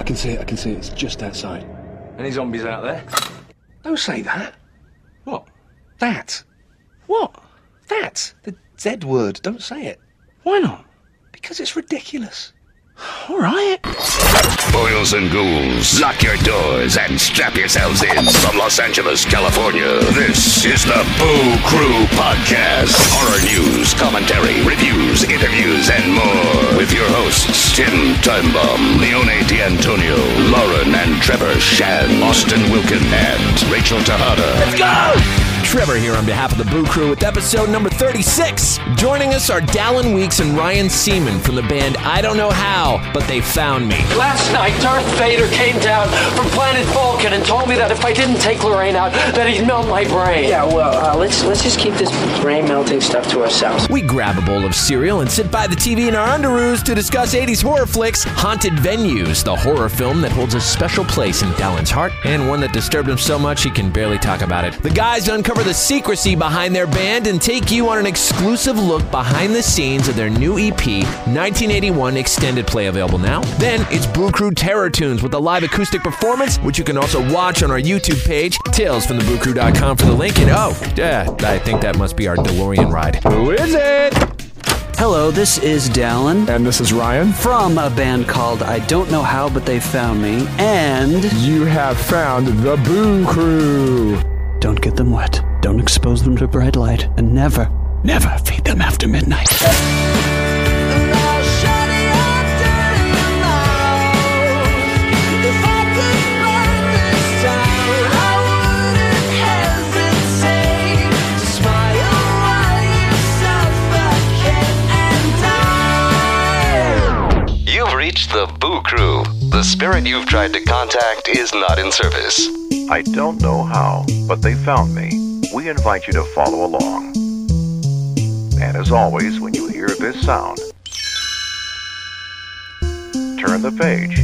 I can see it, I can see it. It's just outside. Any zombies out there? Don't say that. What? That. What? That. The Z word. Don't say it. Why not? Because it's ridiculous. All right. Boils and ghouls, lock your doors and strap yourselves in. From Los Angeles, California, this is the Boo Crew Podcast. Horror news, commentary, reviews, interviews, and more. With your hosts, Tim Timebomb, Leone D'Antonio, Lauren and Trevor Shan, Austin Wilkin, and Rachel Tejada. Let's go! Trevor here on behalf of the Boo Crew with episode number 36. Joining us are Dallon Weekes and Ryan Seaman from the band I Don't Know How, but they found me. Last night, Darth Vader came down from planet Vulcan and told me that if I didn't take Lorraine out, that he'd melt my brain. Yeah, well, uh, let's let's just keep this brain melting stuff to ourselves. We grab a bowl of cereal and sit by the TV in our underoos to discuss 80s horror flicks, Haunted Venues, the horror film that holds a special place in Dallon's heart, and one that disturbed him so much he can barely talk about it. The guys uncover the secrecy behind their band and take you on an exclusive look behind the scenes of their new EP, 1981 extended play available now. Then it's Boo Crew Terror Tunes with a live acoustic performance, which you can also watch on our YouTube page, talesfromthebooCrew.com for the link. And oh, yeah, I think that must be our DeLorean ride. Who is it? Hello, this is Dallon And this is Ryan. from a band called I Don't Know How, but They Found Me. And You have found the Boo Crew. Don't get them wet, don't expose them to bright light, and never, never feed them after midnight. You've reached the Boo Crew. The spirit you've tried to contact is not in service. I don't know how, but they found me. We invite you to follow along. And as always, when you hear this sound, turn the page.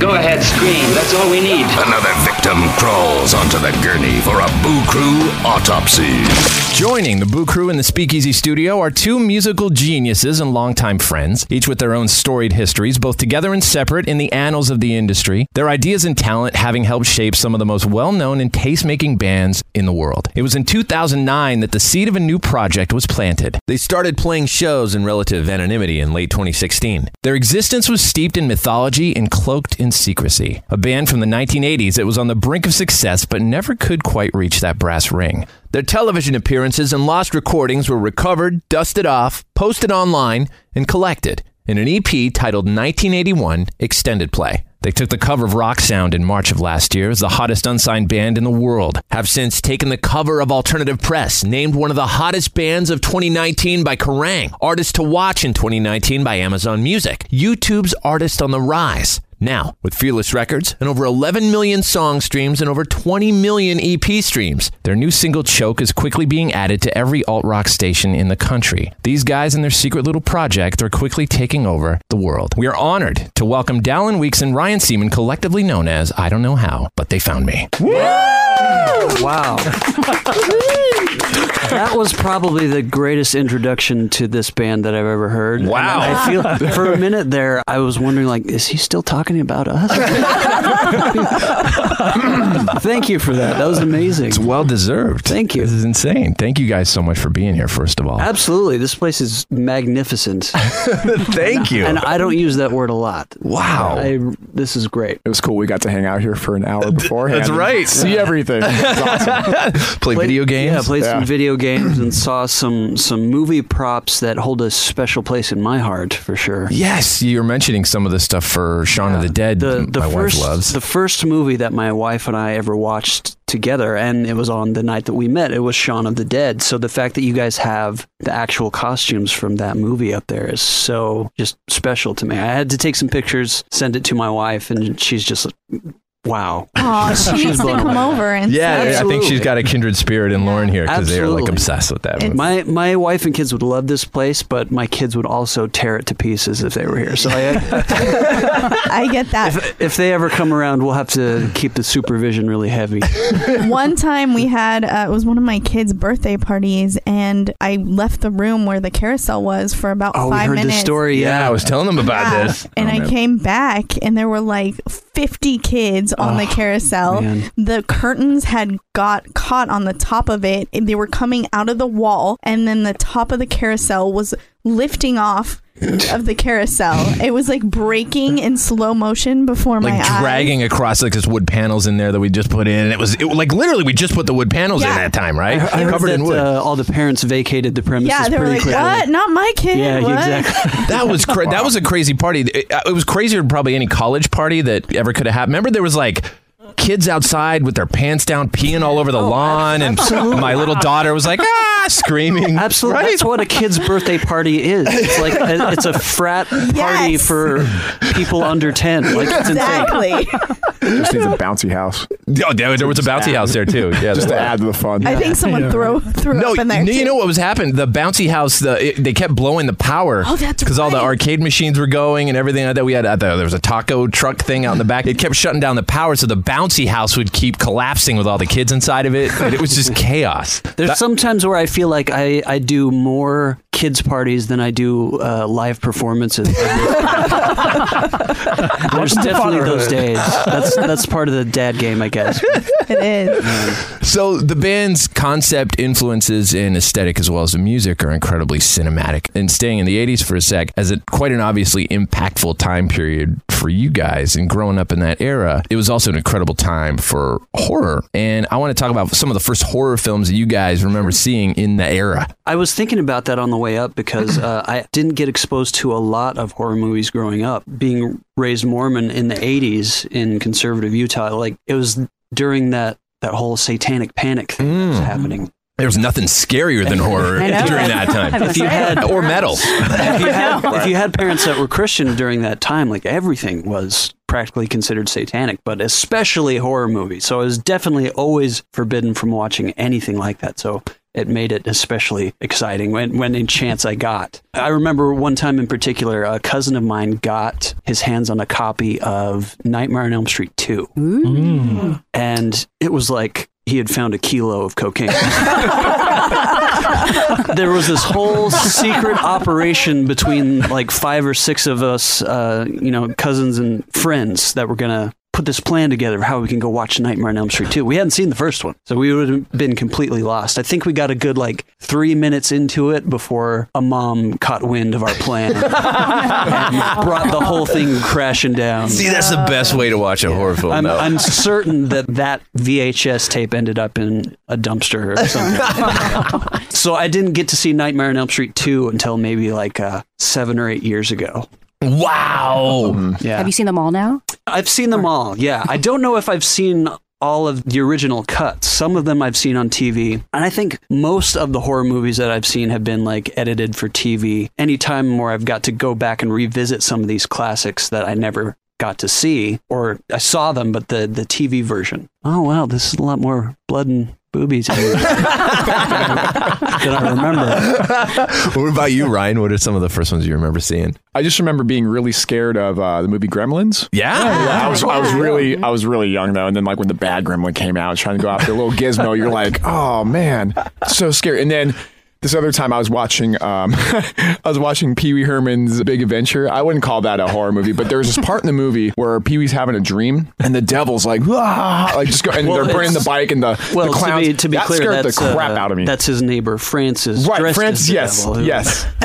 Go ahead, scream. That's all we need. Another victim crawls onto the gurney for a Boo Crew autopsy. Joining the Boo Crew in the Speakeasy studio are two musical geniuses and longtime friends, each with their own storied histories, both together and separate in the annals of the industry. Their ideas and talent having helped shape some of the most well known and taste making bands in the world. It was in 2009 that the seed of a new project was planted. They started playing shows in relative anonymity in late 2016. Their existence was steeped in mythology and cloaked in secrecy. A band from the 1980s that was on the brink of success but never could quite reach that brass ring. Their television appearances and lost recordings were recovered, dusted off, posted online, and collected in an EP titled 1981 Extended Play. They took the cover of Rock Sound in March of last year as the hottest unsigned band in the world, have since taken the cover of Alternative Press, named one of the hottest bands of 2019 by Kerrang, Artist to Watch in 2019 by Amazon Music, YouTube's Artist on the Rise. Now, with Fearless Records and over 11 million song streams and over 20 million EP streams, their new single Choke is quickly being added to every alt rock station in the country. These guys and their secret little project are quickly taking over the world. We are honored to welcome Dallon Weekes and Ryan Seaman, collectively known as I Don't Know How, but they found me. Wow. that was probably the greatest introduction to this band that I've ever heard. And Wow. I feel for a minute there, I was wondering, like, is he still talking about us? Thank you for that. That was amazing. It's well deserved. Thank you. This is insane. Thank you guys so much for being here, first of all. Absolutely. This place is magnificent. Thank you. And I don't use that word a lot. Wow. I, this is great. It was cool. We got to hang out here for an hour beforehand. That's right. See everything. It was awesome. Play video games. Yeah, played some video games and saw some some movie props that hold a special place in my heart for sure. Yes, you were mentioning some of the stuff for Shaun of the Dead. The the my first wife loves. the first movie that my wife and I ever watched together, and it was on the night that we met. It was Shaun of the Dead. So the fact that you guys have the actual costumes from that movie up there is so just special to me. I had to take some pictures, send it to my wife, and she's just wow. Oh, she needs to come over and Yeah, see it. I think she's got a kindred spirit in Lauren here because they're like Absolutely. obsessed with that. Movie. My my wife and kids would love this place, but my kids would also tear it to pieces if they were here. So I, I get that. if, if they ever come around, we'll have to keep the supervision really heavy. one time we had uh, it was one of my kids' birthday parties, and I left the room where the carousel was for about Oh, we five heard minutes. this story. yeah, Yeah, I was telling them about Yeah. this. And Oh, I man. came back, and there were like 50 kids on the carousel. man. The curtains had got caught on the top of it. They were coming out of the wall, and then the top of the carousel was lifting off of the carousel. It was like breaking in slow motion before my like eyes. dragging across like this wood panels in there that we just put in. And it was it, like literally we just put the wood panels in that time, right? I heard Covered that in wood. Uh, all the parents vacated the premises. Yeah, they were pretty like, quickly. "What? Not my kid." Yeah, what? exactly. that was cra- that was a crazy party. It, it was crazier than probably any college party that ever could have happened. Remember, there was like kids outside with their pants down, peeing all over the lawn, and my little daughter was like ah, screaming. Absolutely, that's what a kid's birthday party is. It's like a, it's a frat party Yes. for people under ten. Like it's insane. Exactly. Just needs a bouncy house Oh, there, there was a bouncy house there too. Yeah, just to there- add to the fun. I think someone threw threw No, up in there. you, you know what was happening? The bouncy house, the it, they kept blowing the power. Oh, that's because all the arcade machines were going and everything like that. We had uh, there was a taco truck thing out in the back. It kept shutting down the power, so the bouncy house would keep collapsing with all the kids inside of it. It was just chaos. There's sometimes where I feel like I, I do more kids parties than I do uh, live performances. There's definitely those days. That's that's part of the dad game, I guess. It is. So the band's concept, influences, and aesthetic, as well as the music, are incredibly cinematic. And staying in the '80s for a sec, as a quite an obviously impactful time period for you guys, and growing up in that era, it was also an incredible time for horror. And I want to talk about some of the first horror films that you guys remember seeing in the era. I was thinking about that on the way up because uh, I didn't get exposed to a lot of horror movies growing up. Being raised Mormon in the 80s in conservative Utah, like it was during that, that whole satanic panic thing that was happening. There was nothing scarier than horror during that time, If you had or metal. if you had if you had parents that were Christian during that time, like everything was practically considered satanic, but especially horror movies. So I was definitely always forbidden from watching anything like that. So it made it especially exciting when when in chance I got. I remember one time in particular, a cousin of mine got his hands on a copy of Nightmare on Elm Street 2. And it was like he had found a kilo of cocaine. there was this whole secret operation between like five or six of us, uh, you know, cousins and friends that were gonna put this plan together of how we can go watch Nightmare on Elm Street 2. We hadn't seen the first one, so we would have been completely lost. I think we got a good like three minutes into it before a mom caught wind of our plan and brought the whole thing crashing down. See, that's the best way to watch a horror film. I'm, though. I'm certain that that VHS tape ended up in a dumpster or something. so I didn't get to see Nightmare on Elm Street 2 until maybe like uh, seven or eight years ago. Wow. Mm-hmm. Yeah. Have you seen them all now? I've seen them all. Yeah. I don't know if I've seen all of the original cuts. Some of them I've seen on TV. And I think most of the horror movies that I've seen have been like edited for TV. Anytime where I've got to go back and revisit some of these classics that I never got to see or I saw them but the the TV version. Oh wow, this is a lot more blood and boobies in it I remember. What about you, Ryan? What are some of the first ones you remember seeing? I just remember being really scared of uh, the movie Gremlins. Yeah. I was I was really I was really young though, and then like when the bad gremlin came out, trying to go after a little gizmo, you're like, oh man, so scary. And then this other time I was watching um, I was watching Pee Wee Herman's Big Adventure. I wouldn't call that a horror movie, but there's this part in the movie where Pee Wee's having a dream and the devil's like, like just go and Well, they're burning the bike and the, Well, the clowns. to be, to be that clear, scared the that's, crap uh, out of me. That's his neighbor Francis. Right, Francis. Yes, devil, yes.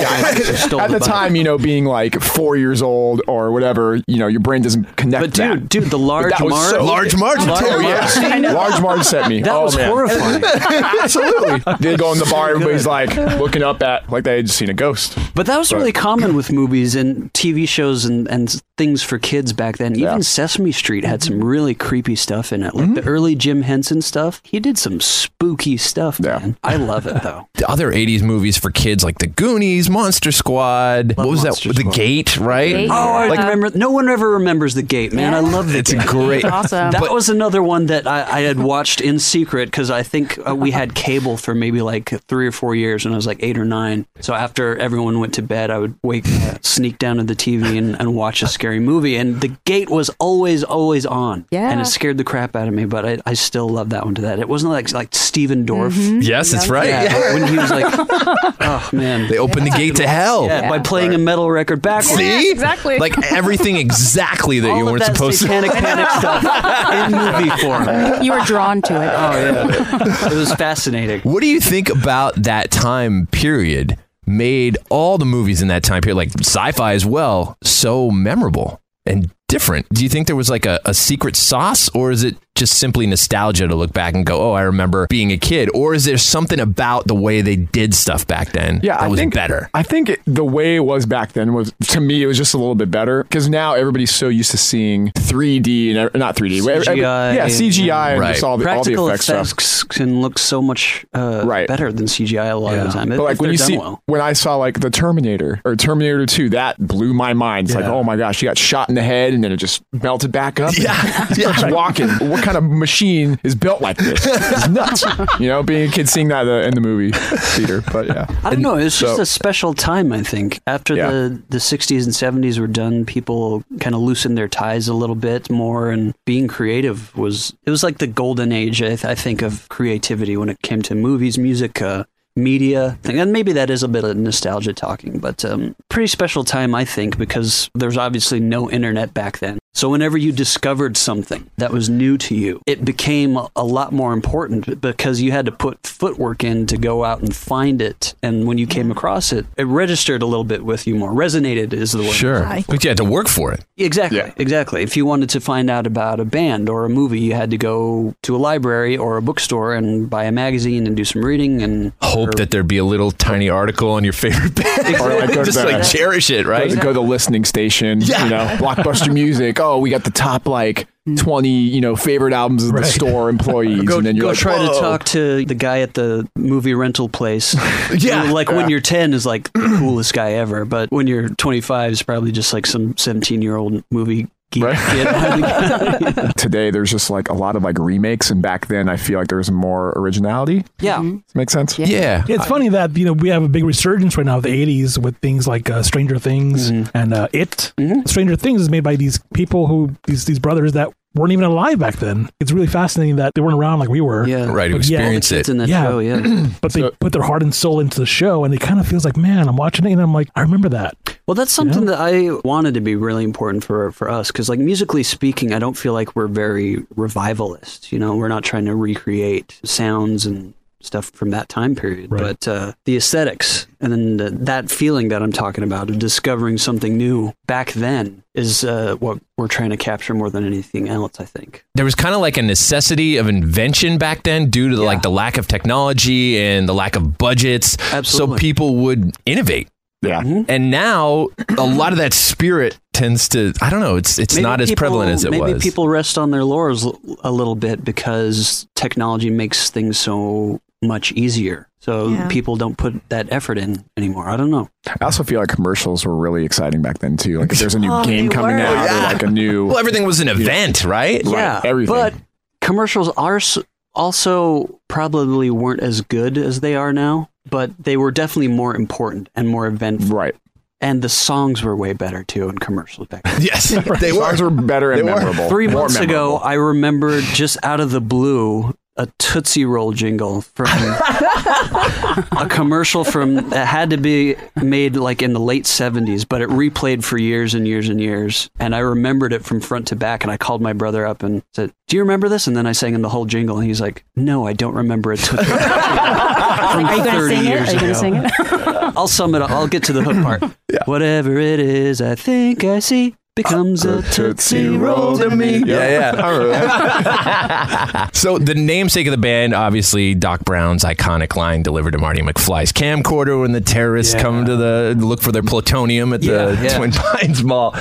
who At the bike. time, you know, being like four years old or whatever, you know, your brain doesn't connect. But dude, that. dude, the large that was Marge, so- Large Marge. Large Oh, Marge yeah. Large Marge set me. That oh, was man. horrifying. Absolutely. They go in the bar, everybody's like, like looking up at like they had just seen a ghost. But that was But- really common with movies and TV shows and, and things for kids back then. Even Yeah. Sesame Street had some really creepy stuff in it. Like Mm-hmm. the early Jim Henson stuff. He did some spooky stuff, Yeah. man. I love it though. The other 80s movies for kids like The Goonies, Monster Squad. what was Monster that? The Gate, right? Gate. Oh, I Like- remember. No one ever remembers the Gate, man. I love the It's a Gate. great. Awesome. That was another one that I, I had watched in secret because I think uh, we had cable for maybe like three or four years when I was like eight or nine. So after everyone went to bed, I would wake, sneak down to the TV and, and watch a scary movie. And the gate was always, always on. Yeah. And it scared the crap out of me, but I, I still love that one to that. It wasn't like like Stephen Dorff. Mm-hmm. Yes, that's right. Yeah, when he was like, oh man. They opened the gate to hell. Yeah, by playing a metal record backwards. See? exactly. Like everything exactly that All you weren't that supposed to. satanic panic stuff in movie form. you were drawn to it. Oh yeah, it was fascinating. What do you think about that time period? Made all the movies in that time period, like sci-fi as well, so memorable and different. Do you think there was like a, a secret sauce, or is it just simply nostalgia to look back and go, "Oh, I remember being a kid," or is there something about the way they did stuff back then Yeah, that I was think better? I think it, the way it was back then was to me it was just a little bit better because now everybody's so used to seeing 3D and not 3D, every- every- yeah, CGI and Right. just all the all the Practical effects effects, stuff. can look so much uh, Right. better than CGI a lot of the time. But if like when you see well. when I saw like the Terminator or Terminator 2, that blew my mind. It's like, oh my gosh, you got shot in the head and then it just melted back up. Yeah. and starts walking. What kind of machine is built like this? It's nuts. you know, being a kid seeing that uh, in the movie theater. But yeah, I don't know. It's just a special time, I think. After Yeah. the, the 60s and 70s were done, people kind of loosened their ties a little bit more, and being creative was it was like the golden age, I, th- I think, of creativity when it came to movies, music, uh, media. thing. And maybe that is a bit of nostalgia talking, but um, pretty special time, I think, because there's obviously no internet back then. So whenever you discovered something that was new to you, it became a lot more important because you had to put footwork in to go out and find it. And when you came across it, it registered a little bit with you more. Resonated is the word. Sure, but you had to work for it. Exactly. Yeah. Exactly. If you wanted to find out about a band or a movie, you had to go to a library or a bookstore and buy a magazine and do some reading and Hope that there'd be a little tiny article on your favorite band. Or like go to just the- like cherish it, go, right? to, go to the listening station. Yeah. You know, blockbuster music. Oh, we got the top like 20 you know favorite albums of the store employees, go, and then you're go like, try to talk to the guy at the movie rental place. Yeah. Who, like when you're 10 is like the coolest guy ever, but when you're 25 is probably just like some 17 year old movie geek Right. kid. Today, there's just like a lot of like remakes, and back then, I feel like there was more originality. yeah. Does that make sense? yeah. Yeah, it's funny that you know we have a big resurgence right now of the '80s with things like uh, Stranger Things and uh, It. Stranger Things is made by these people who these these brothers that weren't even alive back then. It's really fascinating that they weren't around like we were. Yeah. Right, to But yeah, experience it. in that Yeah. show, yeah. But they So- put their heart and soul into the show, and it kind of feels like, man, I'm watching it, and I'm like, I remember that. Well, that's something that I wanted to be really important for for us because, like, musically speaking, I don't feel like we're very revivalist. You know, we're not trying to recreate sounds and stuff from that time period, Right. but uh, the aesthetics and then the, that feeling that I'm talking about of discovering something new back then is uh, what we're trying to capture more than anything else. I think. there was kind of like a necessity of invention back then due to the, like the lack of technology and the lack of budgets. Absolutely. So people would innovate. Yeah. And now a lot of that spirit tends to I don't know, it's it's Maybe not as prevalent as it maybe was. Maybe people rest on their laurels a little bit because technology makes things so much easier. So Yeah. people don't put that effort in anymore. I don't know. I also feel like commercials were really exciting back then too. Like if there's a new Oh, game coming were. out or like a new well, everything was an event, right? yeah, everything. but commercials are also probably weren't as good as they are now, but they were definitely more important and more eventful. right. And the songs were way better too in commercials back then. Yes, they Songs were better and They were. memorable. Three More months ago. I remembered just out of the blue a Tootsie Roll jingle from a commercial from that had to be made like in the late 70s, but it replayed for years and years and years. And I remembered it from front to back. And I called my brother up and said, Do you remember this? And then I sang him the whole jingle. And he's like, No, I don't remember a Tootsie Roll from Are you going to 30 sing it? Are you going ago. to sing it? I'll sum it up. I'll get to the hook part. Whatever it is, I think I see. Becomes a Tootsie Roll to me. Yeah, yeah. so the namesake of the band, obviously, Doc Brown's iconic line delivered to Marty McFly's camcorder when the terrorists Yeah. come to the look for their plutonium at the Yeah, yeah. Twin Pines Mall.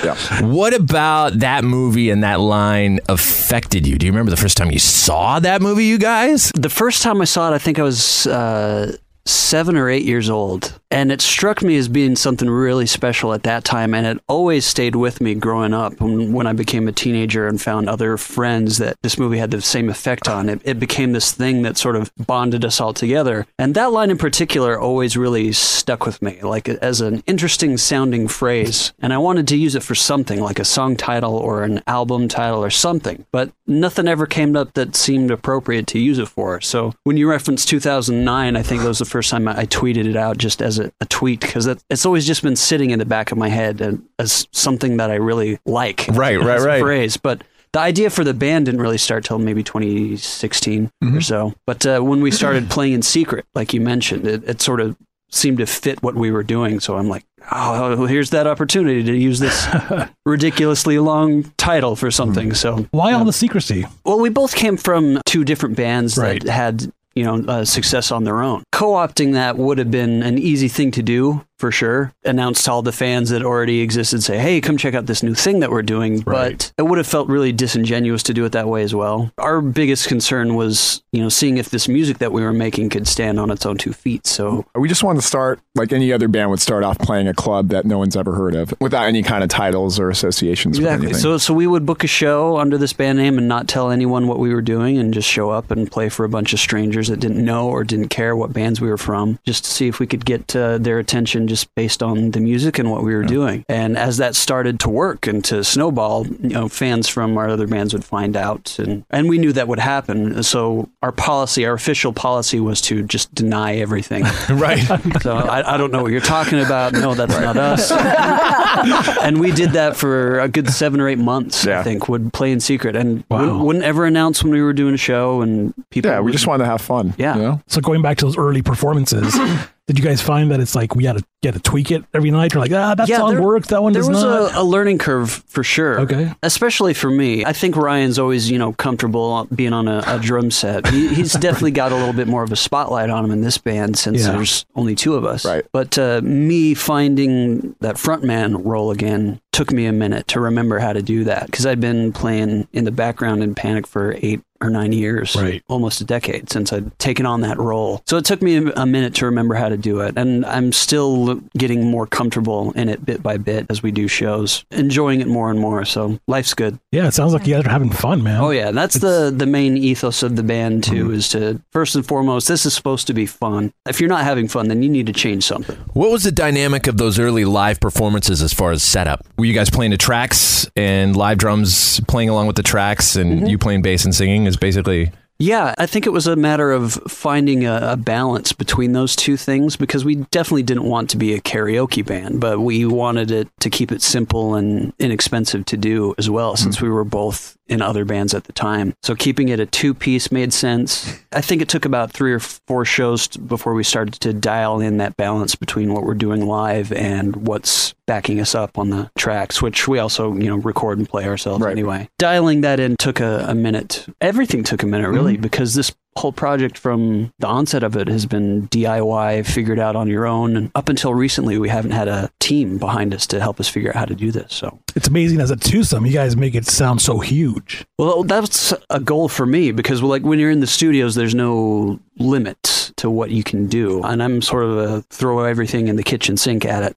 What about that movie and that line affected you? Do you remember the first time you saw that movie, you guys? The first time I saw it, I think I was uh, seven or eight years old. And it struck me as being something really special at that time. And it always stayed with me growing up. When, when I became a teenager and found other friends that this movie had the same effect on, it, it became this thing that sort of bonded us all together. And that line in particular always really stuck with me, like as an interesting sounding phrase. And I wanted to use it for something, like a song title or an album title or something. But nothing ever came up that seemed appropriate to use it for. So when you reference 2009, I think that was the first time I tweeted it out just as a, a tweet because it's always just been sitting in the back of my head and, as something that I really like. Right, right, right. Phrase, but. The idea for the band didn't really start till maybe 2016 or so. But uh, when we started playing in secret, like you mentioned, it, it sort of seemed to fit what we were doing. So I'm like, oh, well, here's that opportunity to use this ridiculously long title for something. So Why all the secrecy? well, we both came from two different bands Right. that had, you know, uh, success on their own. Co-opting that would have been an easy thing to do for sure. Announce to all the fans that already existed, say, "Hey, come check out this new thing that we're doing." But it would have felt really disingenuous to do it that way as well. Our biggest concern was, you know, seeing if this music that we were making could stand on its own two feet. So We just wanted to start like any other band would start off playing a club that no one's ever heard of without any kind of titles or associations Exactly. with. So, so we would book a show under this band name and not tell anyone what we were doing, and just show up and play for a bunch of strangers that didn't know or didn't care what bands we were from, just to see if we could get uh, their attention just based on the music and what we were doing. And as that started to work and to snowball, you know, fans from our other bands would find out, and and we knew that would happen. So our policy, our official policy, was to just deny everything. right. So I, I don't know what you're talking about. No, that's not us. and we did that for a good seven or eight months. I think would play in secret and wouldn't, wouldn't ever announce when we were doing a show. And people, yeah, we just wanted to have fun. Yeah. You know? So going back to those early performances, did you guys find that it's like we had to get to tweak it every night? Or like, ah, that Yeah, song there- works, that one there does was not. A, a learning curve for sure. Okay. Especially for me. I think Ryan's always, you know, comfortable being on a, a drum set. He, he's definitely got a little bit more of a spotlight on him in this band since Yeah. there's only two of us. Right. But uh, me finding that frontman role again took me a minute to remember how to do that because I'd been playing in the background in Panic for eight or nine years, Right. almost a decade since I'd taken on that role. So it took me a, minute to remember how to do it. And I'm still getting more comfortable in it bit by bit as we do shows, enjoying it more and more. So life's good. yeah, it sounds like you guys are having fun, man. Oh yeah, that's the the main ethos of the band too. Mm-hmm. Is to first and foremost, this is supposed to be fun. If you're not having fun, then you need to change something. What was the dynamic of those early live performances as far as setup? Were you guys playing the tracks and live drums playing along with the tracks and mm-hmm. you playing bass and singing is basically. Yeah, I think it was a matter of finding a, a balance between those two things because we definitely didn't want to be a karaoke band, but we wanted it to keep it simple and inexpensive to do as well, since hmm. we were both in other bands at the time. So keeping it a two piece made sense. I think it took about three or four shows before we started to dial in that balance between what we're doing live and what's backing us up on the tracks, which we also, you know, record and play ourselves anyway. Dialing that in took a, a minute. Everything took a minute, really, mm-hmm. because this whole project from the onset of it has been DIY, figured out on your own. And up until recently, we haven't had a team behind us to help us figure out how to do this. So, It's amazing as a twosome, you guys make it sound so huge. well, that's a goal for me because, like, when you're in the studios, there's no limit to what you can do. And I'm sort of a throw everything in the kitchen sink at it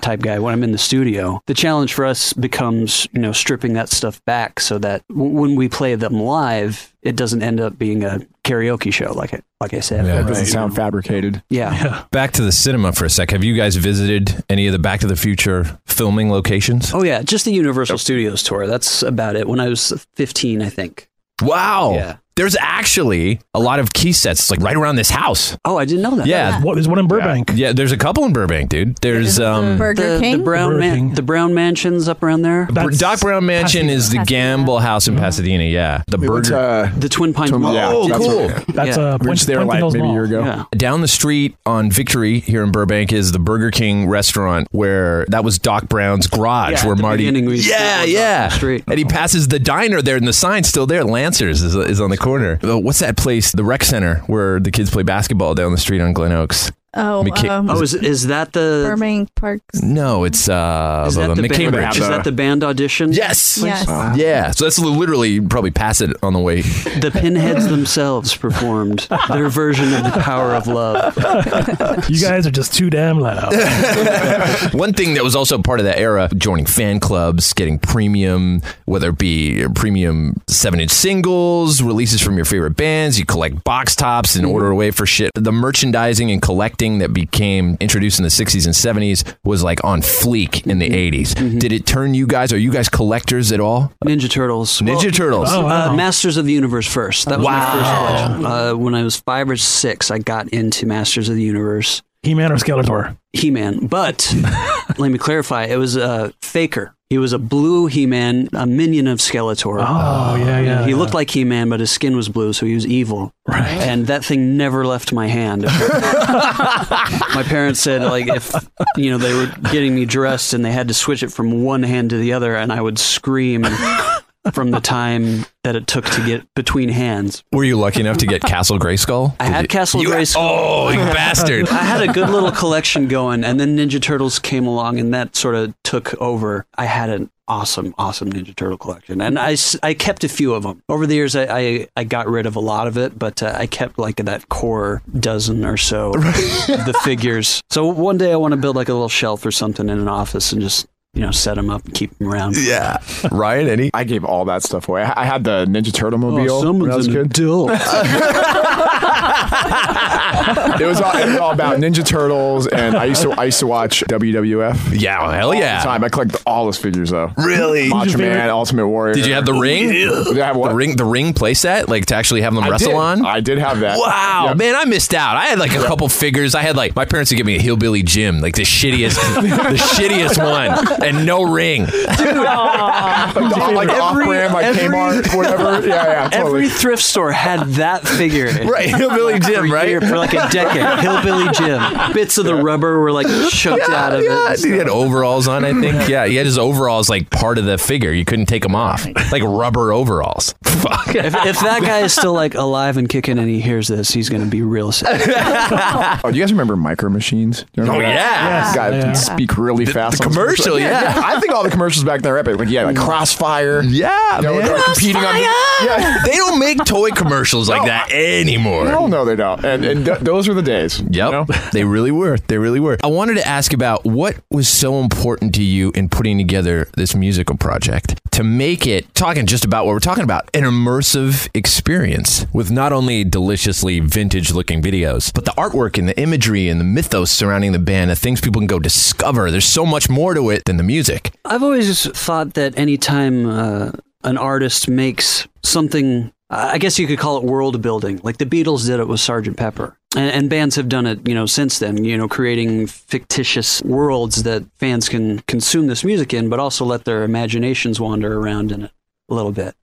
type guy when I'm in the studio. The challenge for us becomes, you know, stripping that stuff back so that w- when we play them live, it doesn't end up being a karaoke show like it, like I said. it doesn't sound fabricated. Yeah. back to the cinema for a sec. Have you guys visited any of the Back to the Future filming locations? Oh yeah, just the Universal Studios tour. That's about it. When I was 15, I think. Wow. Yeah. There's actually a lot of key sets like right around this house. Oh, I didn't know that. Yeah. What, there's one in Burbank. Yeah, there's a couple in Burbank, dude. There's um Burger The, King. the brown Burger man, King. the brown mansions up around there. That's Doc Brown Mansion is the Pasadena. Gamble House in Pasadena. Yeah, the We went burger. to, uh, The Twin Pines Twin- Mall. yeah, oh, that's cool. what- That's Yeah. uh, we were just there Puente like Hills maybe a Mall. year ago. Yeah. Down the street on Victory here in Burbank is the Burger King restaurant where that was Doc Brown's garage Yeah, where at the Marty. beginning we used to yeah, walk yeah. the street. And he passes the diner there, and the sign's still there. Lancers is, is on the corner. What's that place? The rec center where the kids play basketball down the street on Glen Oaks. Oh, McKay- um, Oh, is is that the Burbank Parks. No, it's uh, is that the, the, McCambridge. band, is that the band audition? Yes. Yes. Yeah. So that's literally probably pass it on the way. The Pinheads themselves performed their version of the Power of Love. You guys are just too damn loud. One thing that was also part of that era, joining fan clubs, getting premium, whether it be premium seven inch singles, releases from your favorite bands, you collect box tops and order away for shit. The merchandising and collecting that became introduced in the 60s and 70s was like on fleek in the 80s. Did it turn you guys, are you guys collectors at all? Ninja Turtles. Ninja Turtles. Oh, wow. Uh, Masters of the Universe first. That was Wow. my first collection. Uh, when I was five or six, I got into Masters of the Universe. He-Man or Skeletor? He-Man, but let me clarify. It was a faker. He was a blue He-Man, a minion of Skeletor. Oh, yeah, yeah. he yeah. looked like He-Man, but his skin was blue, so he was evil. Right. And that thing never left my hand. my parents said, like, if you know they were getting me dressed and they had to switch it from one hand to the other, and I would scream from the time that it took to get between hands. Were you lucky enough to get Castle Grayskull? I Did had you- Castle you- Grayskull. Oh, you bastard. I had a good little collection going, and then Ninja Turtles came along, and that sort of took over. I had an awesome, awesome Ninja Turtle collection, and I, I kept a few of them. Over the years, I, I, I got rid of a lot of it, but uh, I kept like that core dozen or so of the figures. So one day I want to build like a little shelf or something in an office and just you know set them up and keep them around. Yeah. Ryan, any? I gave all that stuff away. I I had the Ninja Turtle mobile oh, when I was a kid. adult. It was, all, it was all about Ninja Turtles, and I used to I used to watch WWF. Yeah, well, hell all yeah. the time. I collected all those figures though. Really? Macho your favorite? Man, Ultimate Warrior. Did you have the ring? Did I have what? The ring, the ring playset, like to actually have them I wrestle did. on. I did have that. Wow, Yep. man, I missed out. I had like a couple figures. I had like my parents would give me a hillbilly Jim, like the shittiest, the shittiest one, and no ring. Like, the, like Every- off-brand, like every- Kmart, whatever. Yeah, yeah, totally. Every thrift store had that figure. Right, hillbilly Jim, for, right? year- for like a decade. Hillbilly Jim. Bits of the rubber were like chucked out of yeah, it. he had overalls on. I think. Yeah, he had his overalls like part of the figure. You couldn't take them off, like rubber overalls. Fuck. If, if that guy is still like alive and kicking and he hears this, he's going to be real sad. Oh, do you guys remember Micro Machines? Remember Oh, that? yeah. Guy Yeah. speak really fast. the commercial, yeah. I think all the commercials back then are epic. Like yeah, like mm. Crossfire. Yeah, You know, man. they're competing on. Yeah. They don't make toy commercials like that anymore. Hell no, they don't. And, and th- those were the days. Yep. You know? they really were. They really were. I wanted to ask about what was so important to you in putting together this musical project to make it, talking just about what we're talking about, an immersive experience with not only deliciously vintage looking videos, but the artwork and the imagery and the mythos surrounding the band, the things people can go discover. There's so much more to it than the music. I've always thought that anytime uh, an artist makes something, I guess you could call it world building, like the Beatles did it with Sgt. Pepper. And, and bands have done it, you know, since then. You know, creating fictitious worlds that fans can consume this music in, but also let their imaginations wander around in it a little bit.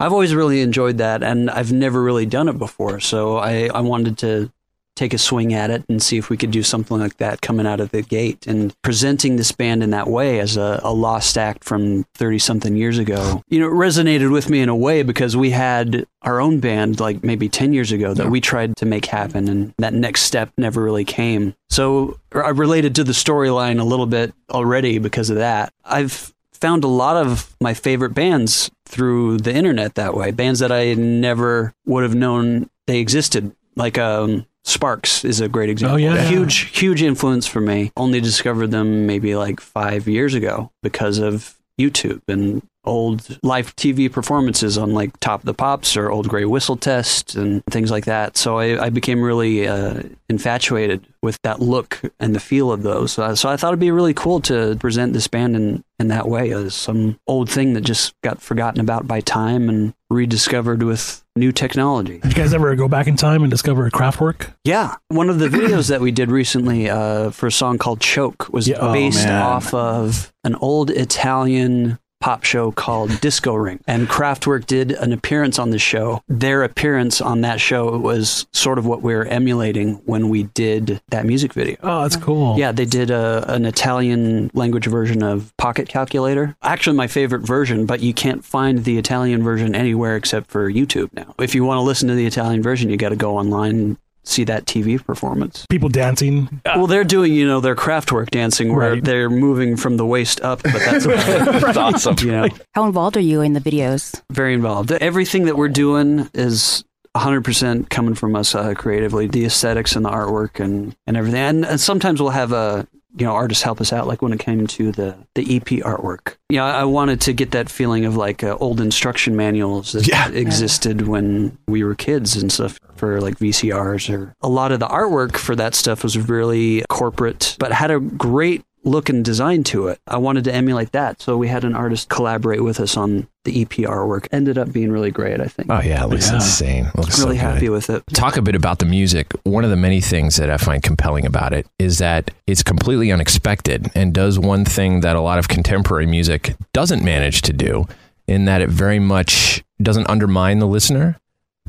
I've always really enjoyed that, and I've never really done it before. So I, I wanted to take a swing at it and see if we could do something like that coming out of the gate and presenting this band in that way as a, a lost act from 30 something years ago. You know, it resonated with me in a way because we had our own band like maybe 10 years ago that we tried to make happen and that next step never really came. So I related to the storyline a little bit already because of that. I've found a lot of my favorite bands through the internet that way. Bands that I never would have known they existed. Like um, Sparks is a great example. Oh, yeah. Huge, huge influence for me. Only discovered them maybe like five years ago because of YouTube and old live TV performances on like Top of the Pops or Old Grey Whistle Test and things like that. So I, I became really uh, infatuated with that look and the feel of those. Uh, so I thought it'd be really cool to present this band in, in that way as some old thing that just got forgotten about by time and rediscovered with new technology. Did you guys ever go back in time and discover Kraftwerk? Yeah, one of the videos that we did recently uh, for a song called "Choke" was Yeah, oh, based man. off of an old Italian pop show called Disco Ring, and Kraftwerk did an appearance on the show. Their appearance on that show was sort of what we were emulating when we did that music video. Oh, that's cool. Yeah, they did a, an Italian language version of Pocket Calculator. Actually, my favorite version, but you can't find the Italian version anywhere except for YouTube now. If you want to listen to the Italian version, you got to go online see that TV performance. People dancing. Well, they're doing, you know, their Kraftwerk dancing where Right. they're moving from the waist up, but that's, that's awesome. You know, How involved are you in the videos? very involved. Everything that we're doing is 100% coming from us uh, creatively, the aesthetics and the artwork and, and everything. And, and sometimes we'll have a, you know, artists help us out, like when it came to the, the EP artwork. Yeah, I wanted to get that feeling of like uh, old instruction manuals that existed when we were kids and stuff for like VCRs or a lot of the artwork for that stuff was really corporate, but had a great look and design to it. I wanted to emulate that. So we had an artist collaborate with us on the EPR work. Ended up being really great, I think. Oh yeah, it looks insane. It looks so really good. happy with it. Talk a bit about the music. One of the many things that I find compelling about it is that it's completely unexpected and does one thing that a lot of contemporary music doesn't manage to do, in that it very much doesn't undermine the listener,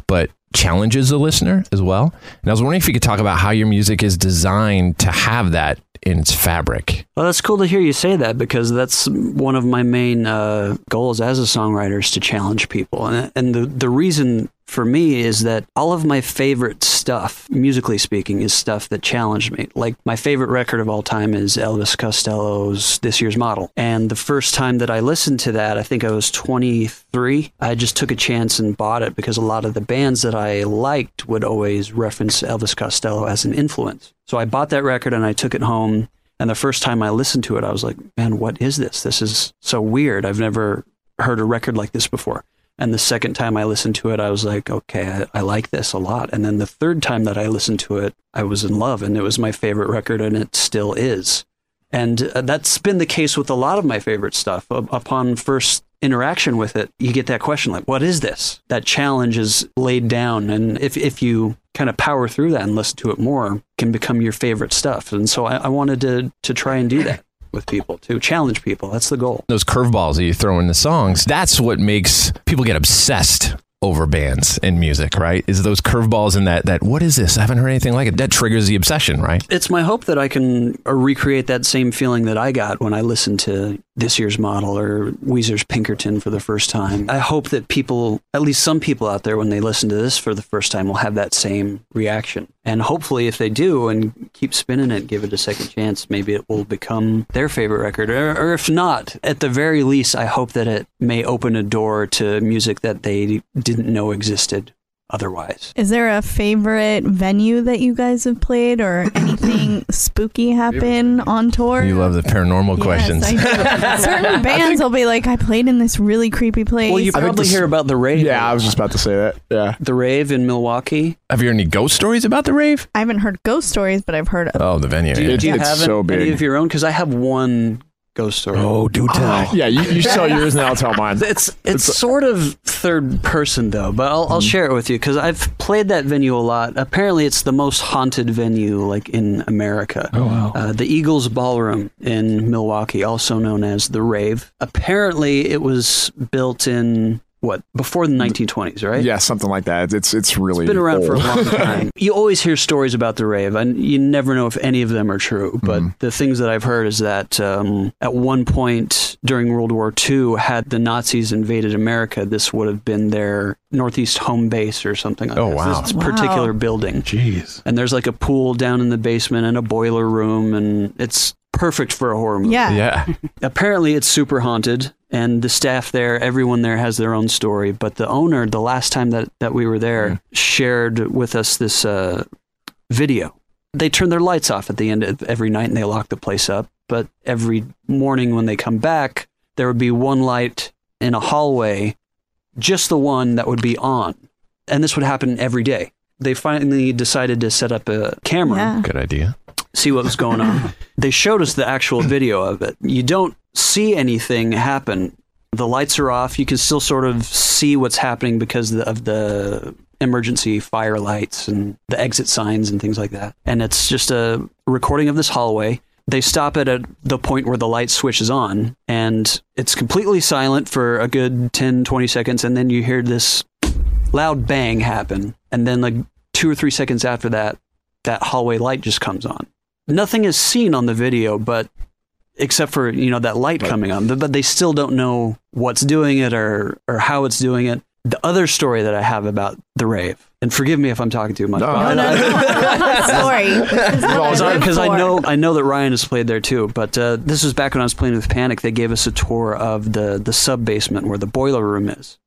but challenges the listener as well. And I was wondering if you could talk about how your music is designed to have that in its fabric. Well, that's cool to hear you say that because that's one of my main uh, goals as a songwriter is to challenge people. And, and the, the reason for me is that all of my favorite stuff, musically speaking, is stuff that challenged me. Like my favorite record of all time is Elvis Costello's This Year's Model. And the first time that I listened to that, I think I was 23. I just took a chance and bought it because a lot of the bands that I liked would always reference Elvis Costello as an influence. So I bought that record and I took it home. And the first time I listened to it, I was like, man, what is this? This is so weird. I've never heard a record like this before. And the second time I listened to it, I was like, okay, I, I like this a lot. And then the third time that I listened to it, I was in love and it was my favorite record and it still is. And uh, that's been the case with a lot of my favorite stuff. Upon first interaction with it, you get that question like, what is this? That challenge is laid down. And if, if you kind of power through that and listen to it more, can become your favorite stuff. And so I, I wanted to, to try and do that with people, to challenge people. That's the goal. Those curveballs that you throw in the songs, that's what makes people get obsessed over bands and music, right? Is those curveballs in that that what is this? I haven't heard anything like it. That triggers the obsession, right? It's my hope that I can uh, recreate that same feeling that I got when I listened to this year's model or Weezer's Pinkerton for the first time. I hope that people, at least some people out there, when they listen to this for the first time, will have that same reaction. And hopefully, if they do and keep spinning it, give it a second chance, maybe it will become their favorite record. Or, or if not, at the very least, I hope that it may open a door to music that they didn't know existed otherwise. Is there a favorite venue that you guys have played or anything spooky happen on tour? You love the paranormal questions. Certain bands will be like, I played in this really creepy place. Well, you probably hear about the rave. Yeah, I was just about to say that. Yeah. The rave in Milwaukee. Have you heard any ghost stories about the rave? I haven't heard ghost stories, but I've heard of. Oh, the venue. Do you, yeah. do you It's have so any big. of your own? Because I have one ghost story. Oh, do tell. Yeah, you, you tell yours and I'll tell mine. It's it's sort of third person though, but I'll, I'll share it with you because I've played that venue a lot. Apparently, it's the most haunted venue like in America. Oh, wow. Uh, the Eagles Ballroom in Milwaukee, also known as the Rave. Apparently, it was built in what before the 1920s, right? Yeah, something like that. It's it's really It's been around for a long time. you always hear stories about the rave, and you never know if any of them are true. But the things that I've heard is that um, at one point during World War II, had the Nazis invaded America, this would have been their northeast home base or something like Oh, that. wow. This Wow. particular building. Jeez. And there's like a pool down in the basement and a boiler room, and it's perfect for a horror movie. Yeah. Yeah. Apparently, it's super haunted, and the staff there, everyone there has their own story. But the owner, the last time that, that we were there, shared with us this uh, video. They turn their lights off at the end of every night and they lock the place up. But every morning when they come back, there would be one light in a hallway, just the one that would be on. And this would happen every day. They finally decided to set up a camera Yeah. Good idea. See what was going on. they showed us the actual video of it. You don't see anything happen. The lights are off. You can still sort of see what's happening because of the emergency fire lights and the exit signs and things like that. And it's just a recording of this hallway. They stop it at the point where the light switches on, and it's completely silent for a good 10, 20 seconds. And then you hear this loud bang happen. And then, like two or three seconds after that, that hallway light just comes on. Nothing is seen on the video, but except for you know that light coming on, but, but they still don't know what's doing it or or how it's doing it. The other story that I have about the rave, and forgive me if I'm talking too much, No, no, no. Story. This is what I live because I know I know that Ryan has played there too. But uh, this was back when I was playing with Panic. They gave us a tour of the the sub basement where the boiler room is,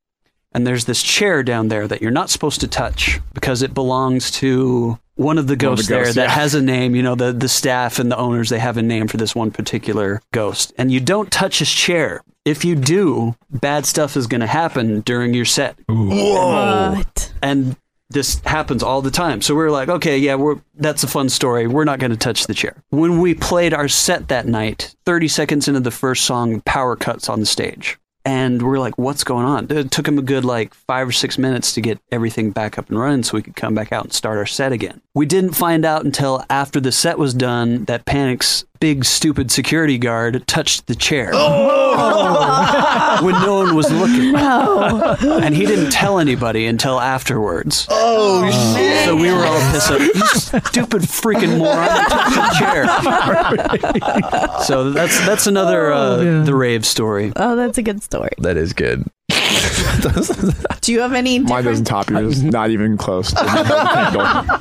and there's this chair down there that you're not supposed to touch because it belongs to one of the One of the ghosts there ghosts, that yeah. has a name. You know, the the staff and the owners they have a name for this one particular ghost, and you don't touch his chair. If you do, bad stuff is going to happen during your set. What? And this happens all the time. So we're like, okay, yeah, we're that's a fun story. We're not going to touch the chair. When we played our set that night, 30 seconds into the first song, power cuts on the stage. And we're like, what's going on? It took him a good like five or six minutes to get everything back up and running so we could come back out and start our set again. We didn't find out until after the set was done that Panic's big, stupid security guard touched the chair when no one was looking. And he didn't tell anybody until afterwards. Oh, shit. So we were all pissed off. You stupid freaking moron! Touched the chair. so that's that's another uh, the rave story. Oh, that's a good story. That is good. Do you have any? Mine doesn't top yours. Not even close.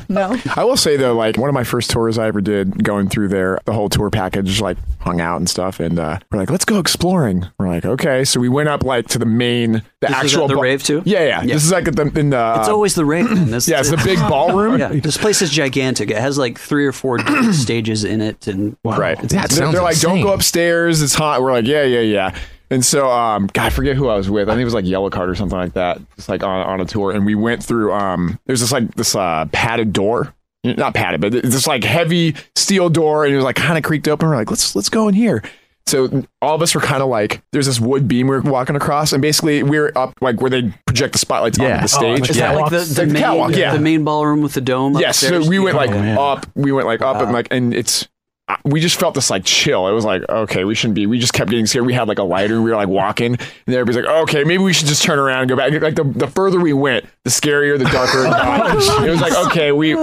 No. I will say though, like one of my first tours I ever did, going through there, the whole tour package, like hung out and stuff, and uh, we're like, let's go exploring. We're like, okay, so we went up like to the main, the This actual at the ba- rave too. Yeah, yeah, This is like at the in the. It's uh, always the rave. man. This, yeah, it's the big ballroom. Yeah, this place is gigantic. It has like three or four stages in it, and Right. It's- they're, it's- they're like, don't go upstairs. It's hot. We're like, yeah, yeah, yeah. And so, um, God, I forget who I was with. I think it was like Yellowcard or something like that. Just like on, on a tour, and we went through. Um, there's this like this uh, padded door, not padded, but this like heavy steel door, and it was like kind of creaked open. We're like, let's let's go in here. So all of us were kind of like, there's this wood beam we are walking across, and basically we are up like where they project the spotlights Yeah. onto the stage. Is that like the, It's the, main, catwalk, yeah. the main ballroom with the dome? Yes, so we went like Oh, up. We went like up and like, and it's. We just felt this like chill. It was like, okay, we shouldn't be. We just kept getting scared. We had like a lighter and we were like walking, and everybody's like, okay, maybe we should just turn around and go back. Like the, the further we went, the scarier, the darker it got. it was like, okay, we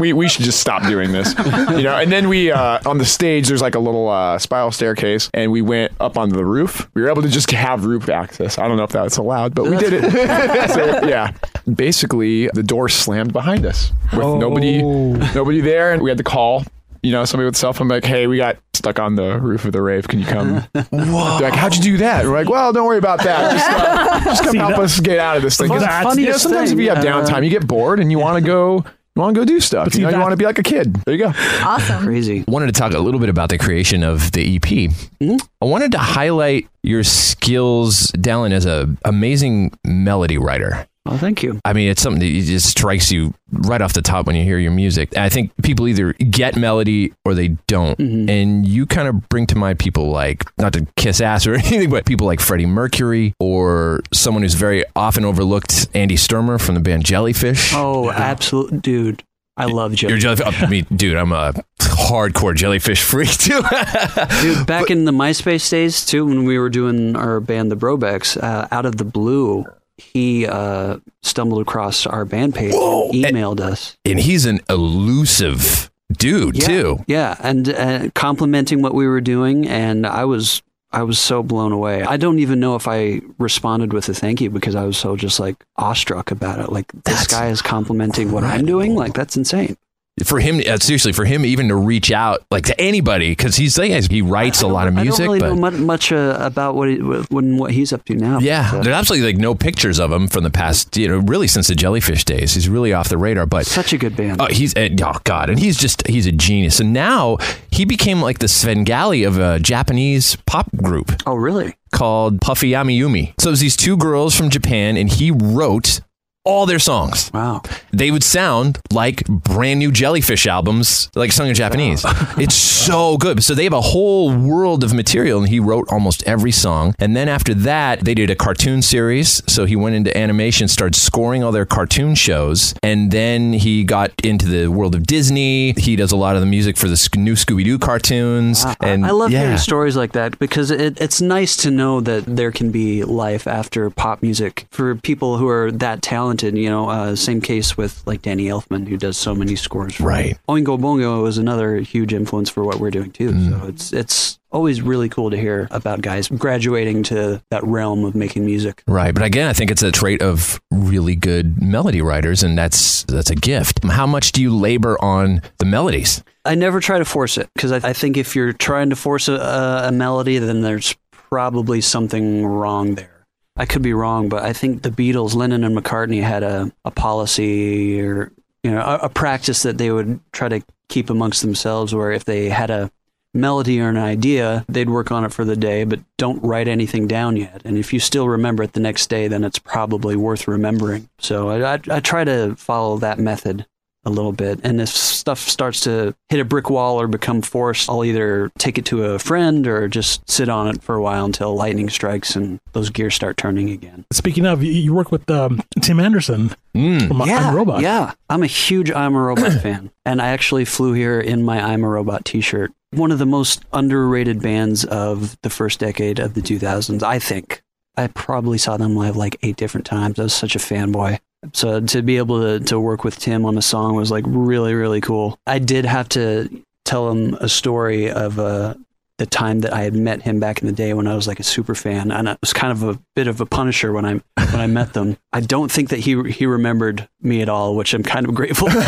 we we should just stop doing this, you know. And then we uh, on the stage, there's like a little uh, spiral staircase, and we went up onto the roof. We were able to just have roof access. I don't know if that's allowed, but we did it. so, yeah, basically the door slammed behind us with nobody nobody there, and we had to call. You know, somebody with cell phone, like, hey, we got stuck on the roof of the rave. Can you come? They're like, how'd you do that? And we're like, well, don't worry about that. Just, uh, just come See, help that- us get out of this thing. 'Cause, That's- you know, funniest sometimes if you have downtime, you get bored and you want to go, you want to go do stuff. You know, you want to be like a kid. There you go. Awesome. crazy. wanted to talk a little bit about the creation of the EP. I wanted to highlight your skills, Dallon, as a amazing melody writer. Well, thank you. I mean, it's something that just strikes you right off the top when you hear your music. And I think people either get melody or they don't. And you kind of bring to mind people like, not to kiss ass or anything, but people like Freddie Mercury or someone who's very often overlooked, Andy Sturmer from the band Jellyfish. Oh, absolute dude. I love Joe. You're jellyfish. I mean, dude, I'm a hardcore jellyfish freak too. Dude, back in the MySpace days too, when we were doing our band, the Brobecks, uh, out of the blue, he uh, stumbled across our band page, and emailed us. and he's an elusive dude Yeah, too. Yeah, and uh, complimenting what we were doing, and I was I was so blown away. I don't even know if I responded with a thank you because I was so just like awestruck about it. Like this guy is complimenting what I'm doing. Like that's insane. For him, uh, seriously, for him even to reach out like to anybody because he's like he writes a lot of music, I don't really but know much, uh, about what he, what, what he's up to now. yeah, but, uh, there's absolutely like no pictures of him from the past, you know, really since the Jellyfish days. He's really off the radar, but such a good band. Oh, he's oh god, and he's just he's a genius. And now he became like the Svengali of a Japanese pop group. Oh, really? Called Puffy AmiYumi. So it was these two girls from Japan, and he wrote all their songs. Wow. They would sound like brand new Jellyfish albums, like sung in Japanese. it's so good. So they have a whole world of material, and he wrote almost every song. And then after that, they did a cartoon series. So he went into animation, started scoring all their cartoon shows, and then he got into the world of Disney. He does a lot of the music for the new Scooby Doo cartoons. and I love yeah. hearing stories like that because it, it's nice to know that there can be life after pop music for people who are that talented. And you know, uh, same case with like Danny Elfman, who does so many scores. For Right. Oingo Boingo was another huge influence for what we're doing too. Mm. So it's it's always really cool to hear about guys graduating to that realm of making music. Right, but again, I think it's a trait of really good melody writers, and that's that's a gift. How much do you labor on the melodies? I never try to force it because I, I think if you're trying to force a, a melody, then there's probably something wrong there. I could be wrong, but I think the Beatles, Lennon and McCartney, had a, a policy or you know a, a practice that they would try to keep amongst themselves, where if they had a melody or an idea, they'd work on it for the day, but don't write anything down yet. And if you still remember it the next day, then it's probably worth remembering. So I, I, I try to follow that method a little bit. And if stuff starts to hit a brick wall or become forced, I'll either take it to a friend or just sit on it for a while until lightning strikes and those gears start turning again. Speaking of, you, you work with um, Tim Anderson from yeah, Ima Robot. Yeah, I'm a huge Ima Robot fan, and I actually flew here in my Ima Robot T-shirt. One of the most underrated bands of the first decade of the 2000s, I think. I probably saw them live like eight different times. I was such a fanboy. So to be able to, to work with Tim on a song was like really, really cool. I did have to tell him a story of uh, the time that I had met him back in the day when I was like a super fan, and it was kind of a bit of a punisher when I when I met them. I don't think that he he remembered me at all, which I'm kind of grateful. for. but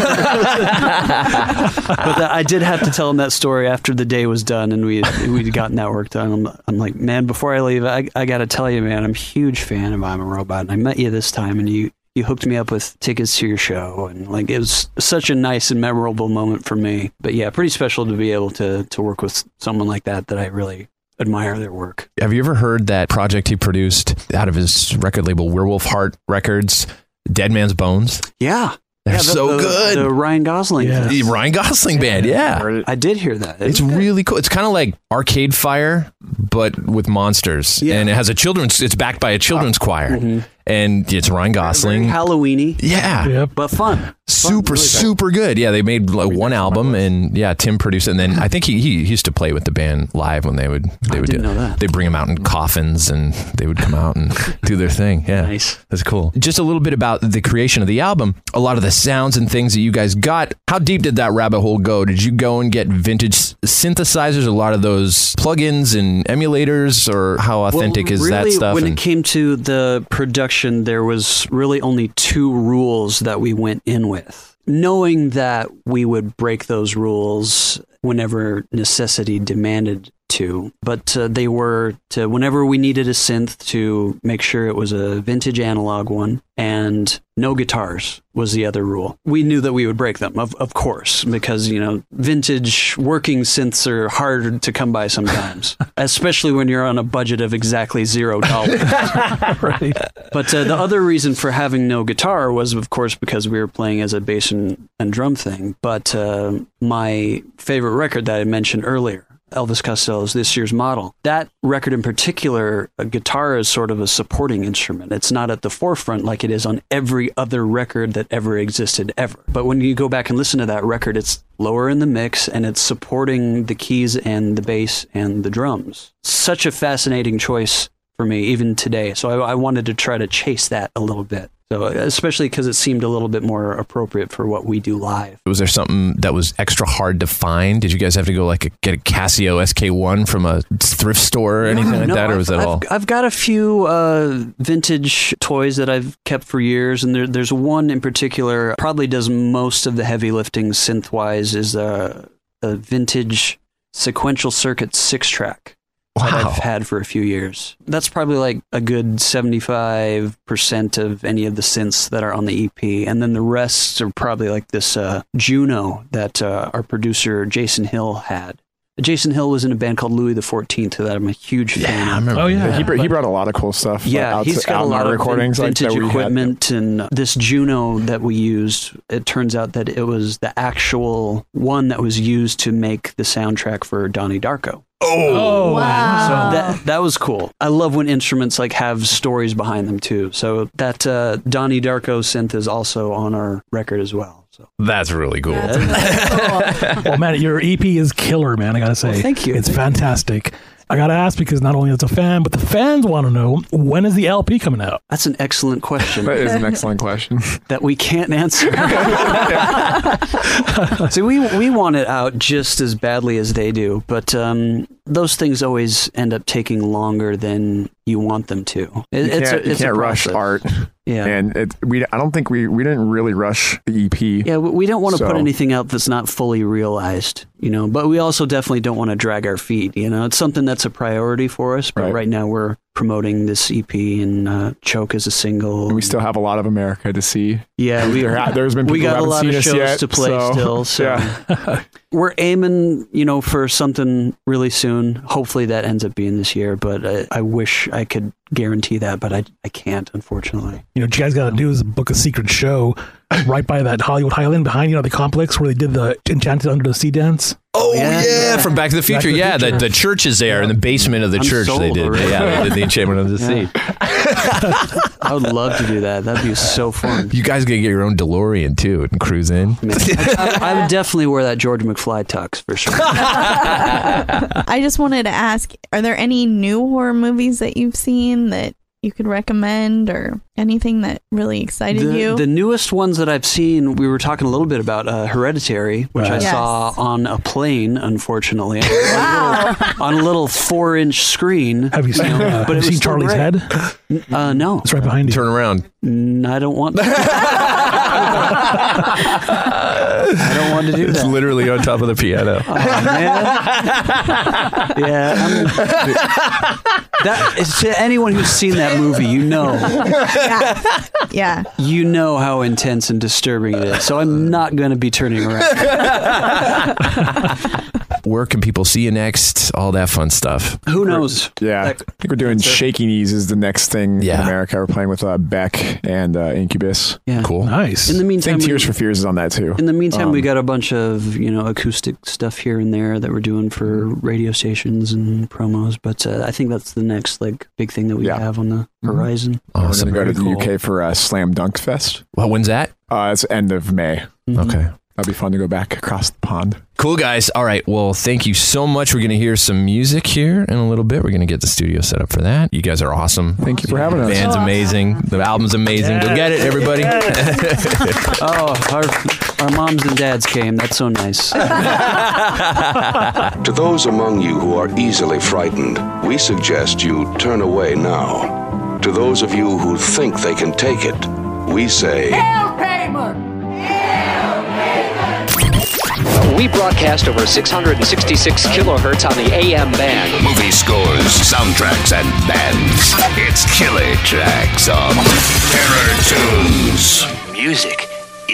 that, I did have to tell him that story after the day was done and we we'd gotten that work done. I'm, I'm like, man, before I leave, I I got to tell you, man, I'm a huge fan of Ima Robot, and I met you this time, and you you hooked me up with tickets to your show and like it was such a nice and memorable moment for me but yeah pretty special to be able to to work with someone like that that i really admire their work Have you ever heard that project he produced out of his record label Werewolf Heart Records, Dead Man's Bones? yeah They're yeah, the- so the- good. the ryan gosling The Ryan Gosling band, yeah. i did hear that It's really cool. It's kind of like Arcade Fire, but with monsters, and it has a children's. It's backed by a children's uh, choir, mm-hmm. And it's Ryan Gosling. halloweeny yeah, but fun super super good. Yeah, they made like one album, and yeah, Tim produced, it. and then I think he, he used to play with the band live when they would they would didn't do know that. They bring him out in coffins, and they would come out and do their thing. Yeah, Nice. That's cool. Just a little bit about the creation of the album. A lot of the sounds and things that you guys got. How deep did that rabbit hole go? Did you go and get vintage synthesizers? A lot of those plugins and emulators, or how authentic Well, is that stuff? When And- it came to the production, there was really only two rules that we went in with. Knowing that we would break those rules whenever necessity demanded to, but uh, they were to whenever we needed a synth to make sure it was a vintage analog one and no guitars was the other rule. We knew that we would break them, of, of course, because, you know, vintage working synths are hard to come by sometimes, especially when you're on a budget of exactly zero dollars. But uh, the other reason for having no guitar was, of course, because we were playing as a bass and, and drum thing. But uh, my favorite record that I mentioned earlier, Elvis Costello's This Year's Model, that record in particular, guitar is sort of a supporting instrument. It's not at the forefront like it is on every other record that ever existed ever. But when you go back and listen to that record, it's lower in the mix and it's supporting the keys and the bass and the drums. Such a fascinating choice for me even today. So I, I wanted to try to chase that a little bit. So especially because it seemed a little bit more appropriate for what we do live. was there something that was extra hard to find? Did you guys have to go like get a Casio SK1 from a thrift store or anything like No, that, or I've- was that I've, all? I've got a few uh, vintage toys that I've kept for years, and there, there's one in particular probably does most of the heavy lifting synth wise. Is a, a vintage sequential circuit Six-Trak. That I've had for a few years. That's probably like a good 75% of any of the synths that are on the EP. And then the rest are probably like this uh, Juno that uh, our producer Jason Hill had. Jason Hill was in a band called Louis the Fourteenth that I'm a huge fan. I remember. Oh yeah. he, br- he brought a lot of cool stuff. Yeah, out he's to- got out a lot of recordings like, vintage that we had. equipment, and this Juno that we used. It turns out that it was the actual one that was used to make the soundtrack for Donnie Darko. Oh Wow. That that was cool. I love when instruments like have stories behind them too. So that uh, Donnie Darko synth is also on our record as well. So That's really cool. well, man, your EP is killer, man. I gotta say, Well, thank you. It's fantastic. I gotta ask because not only as a fan, but the fans want to know when is the LP coming out? that's an excellent question That is an excellent question. that we can't answer. See, we we want it out just as badly as they do, but um, those things always end up taking longer than you want them to. It, You it's can't, a, it's a can't rush art, Yeah. and it, we. I don't think we we didn't really rush the EP. Yeah, we don't want to put anything out that's not fully realized, you know, but we also definitely don't want to drag our feet, you know. It's something that's a priority for us, but Right. right, now we're promoting this EP and uh, Choke as a single. And we still have a lot of America to see. yeah, we, there, there's been we got who a lot of shows yet, to play so, still, so yeah. we're aiming, you know, for something really soon. Hopefully that ends up being this year, but I, I wish I could guarantee that, but I, I can't, unfortunately. You know, what you guys got to do is book a secret show right by that Hollywood Highland behind you know the complex where they did the Enchanted Under the Sea dance. Oh Yeah. yeah, from Back to the Future. to the yeah, Future. the, the church is there in the basement of the I'm church. They did. already. Yeah, they did the Enchantment of the Yeah. Sea. I would love to do that. That'd be so fun. You guys gotta get your own DeLorean too and cruise in. Man, I, I would definitely wear that George McFly tux for sure. I just wanted to ask are there any new horror movies that you've seen that you could recommend or anything that really excited the, you? the newest ones that I've seen, we were talking a little bit about uh, Hereditary, which I Yes. saw on a plane, unfortunately, wow. on a little four-inch screen. Have you seen? Uh, But have you seen Charlie's great. head? Uh, no, It's right behind you. Turn around. I don't want. I don't want to do It's that. literally on top of the piano. Oh, man. yeah, I'm, that is, to anyone who's seen that movie, you know, yeah. yeah. you know how intense and disturbing it is. So I'm not going to be turning around. Where can people see you next? All that fun stuff. Who knows? Yeah, I think we're doing Shaky Knees is the next thing Yeah. in America. We're playing with uh, Beck and uh, Incubus. Yeah. Cool. Nice. In the I meantime, think we- Tears for Fears is on that too. In the meantime, we Um, got a bunch of you know acoustic stuff here and there that we're doing for radio stations and promos. But uh, I think that's the next like big thing that we Yeah. have on the horizon. Awesome. We're going to go to Very the UK for uh, Slam Dunk Fest. Well, when's that? Uh, it's end of May. Okay. That'd be fun to go back across the pond. Cool, guys. All right. Well, thank you so much. We're going to hear some music here in a little bit. We're going to get the studio set up for that. You guys are awesome. Thank you for having us. The band's amazing. The album's amazing. Go get it, everybody. Oh, our our moms and dads came. That's so nice. To those among you who are easily frightened, we suggest you turn away now. To those of you who think they can take it, we say. We broadcast over 666 kilohertz on the AM band. Movie scores, soundtracks, and bands. It's Killer Tracks on Terror Tunes. Music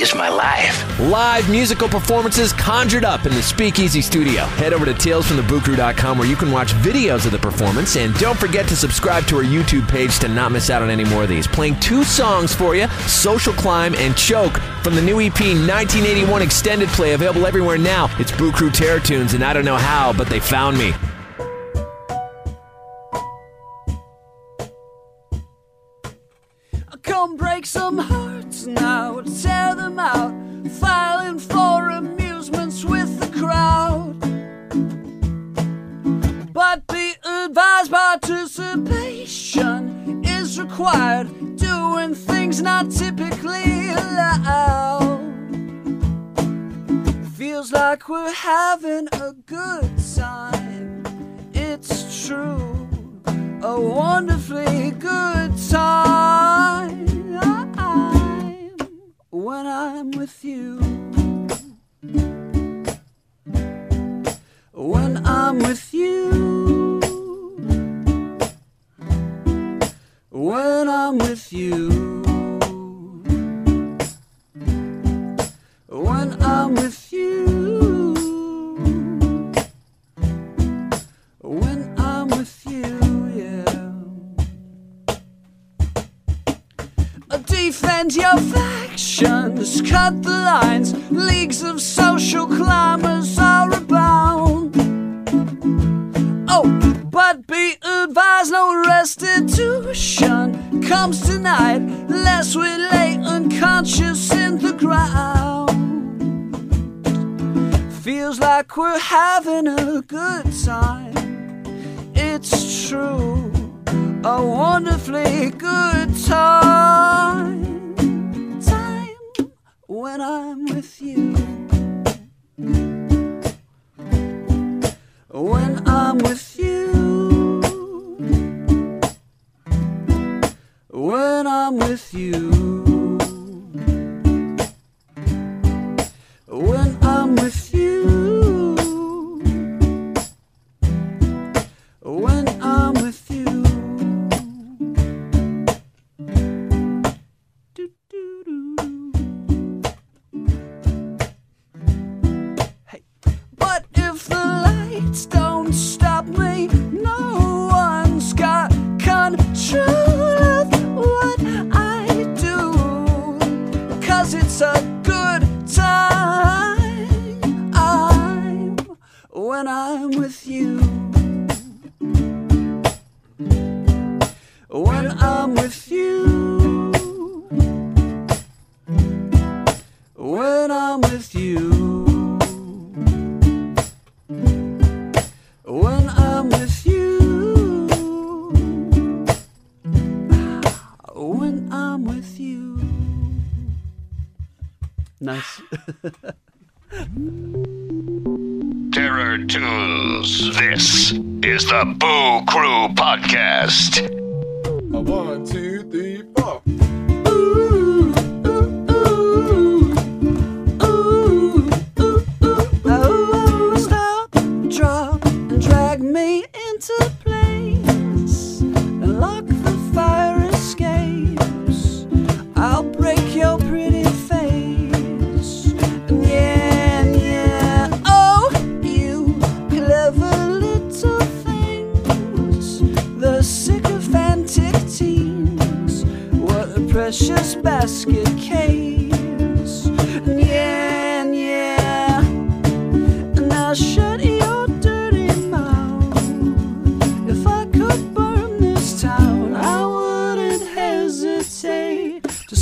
is my life. Live musical performances conjured up in the Speakeasy Studio. Head over to talesfromtheboocrew.com where you can watch videos of the performance. And don't forget to subscribe to our YouTube page to not miss out on any more of these. Playing two songs for you Social Climb and Choke from the new EP 1981 extended play available everywhere now. It's Boo Crew Terror Tunes, and I don't know how, but they found me. Some hearts now, tear them out, filing for amusements with the crowd. But be advised, participation is required, doing things not typically allowed. Feels like we're having a good time, it's true a wonderfully good time when I'm with you. When I'm with you. cloud.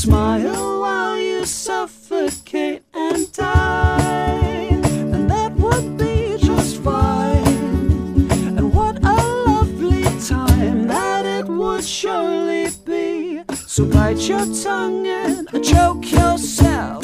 smile while you suffocate and die. And that would be just fine. And what a lovely time that it would surely be. So bite your tongue and choke yourself.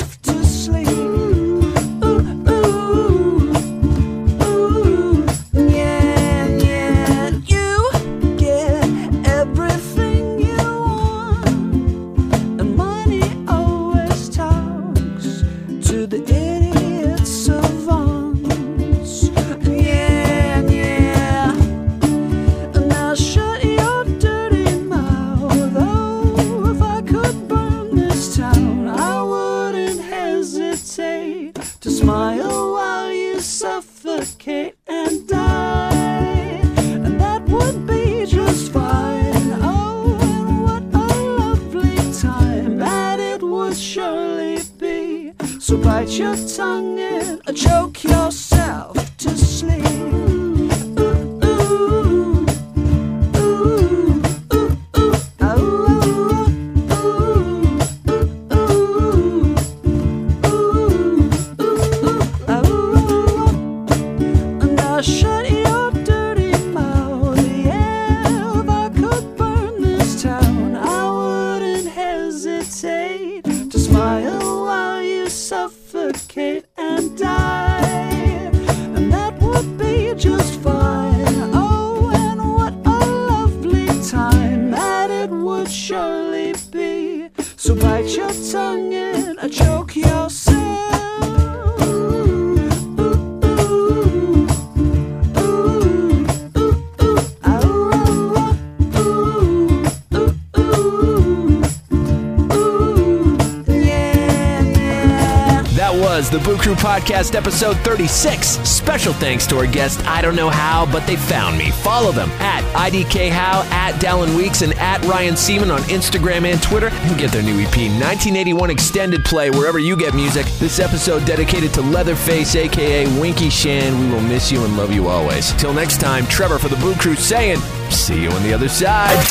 Podcast, episode 36. Special thanks to our guest, I don't know how, but they found me. Follow them at IDK IDKHow, at Dallon Weekes, and at Ryan Seaman on Instagram and Twitter. And get their new EP, 1981 Extended Play, wherever you get music. This episode dedicated to Leatherface, aka Winky Shan. We will miss you and love you always. Till next time, Trevor for the Boo Crew saying, see you on the other side.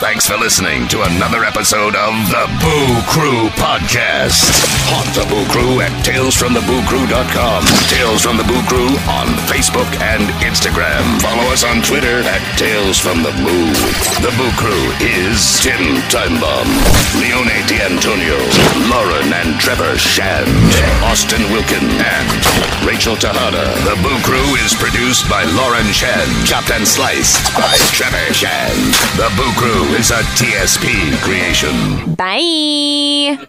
Thanks for listening to another episode of the Boo Crew Podcast. Haunt the Boo Crew at talesfromthebooCrew.com. Tales from the Boo Crew on Facebook and Instagram. Follow us on Twitter at Tales from the Boo. The Boo Crew is Tim Timebomb, Leone D'Antonio, Lauren and Trevor Shand, Austin Wilkin, and Rachel Tejada. The Boo Crew is produced by Lauren Shand, chopped and sliced by Trevor Shand. The Boo Crew is a TSP creation. Bye.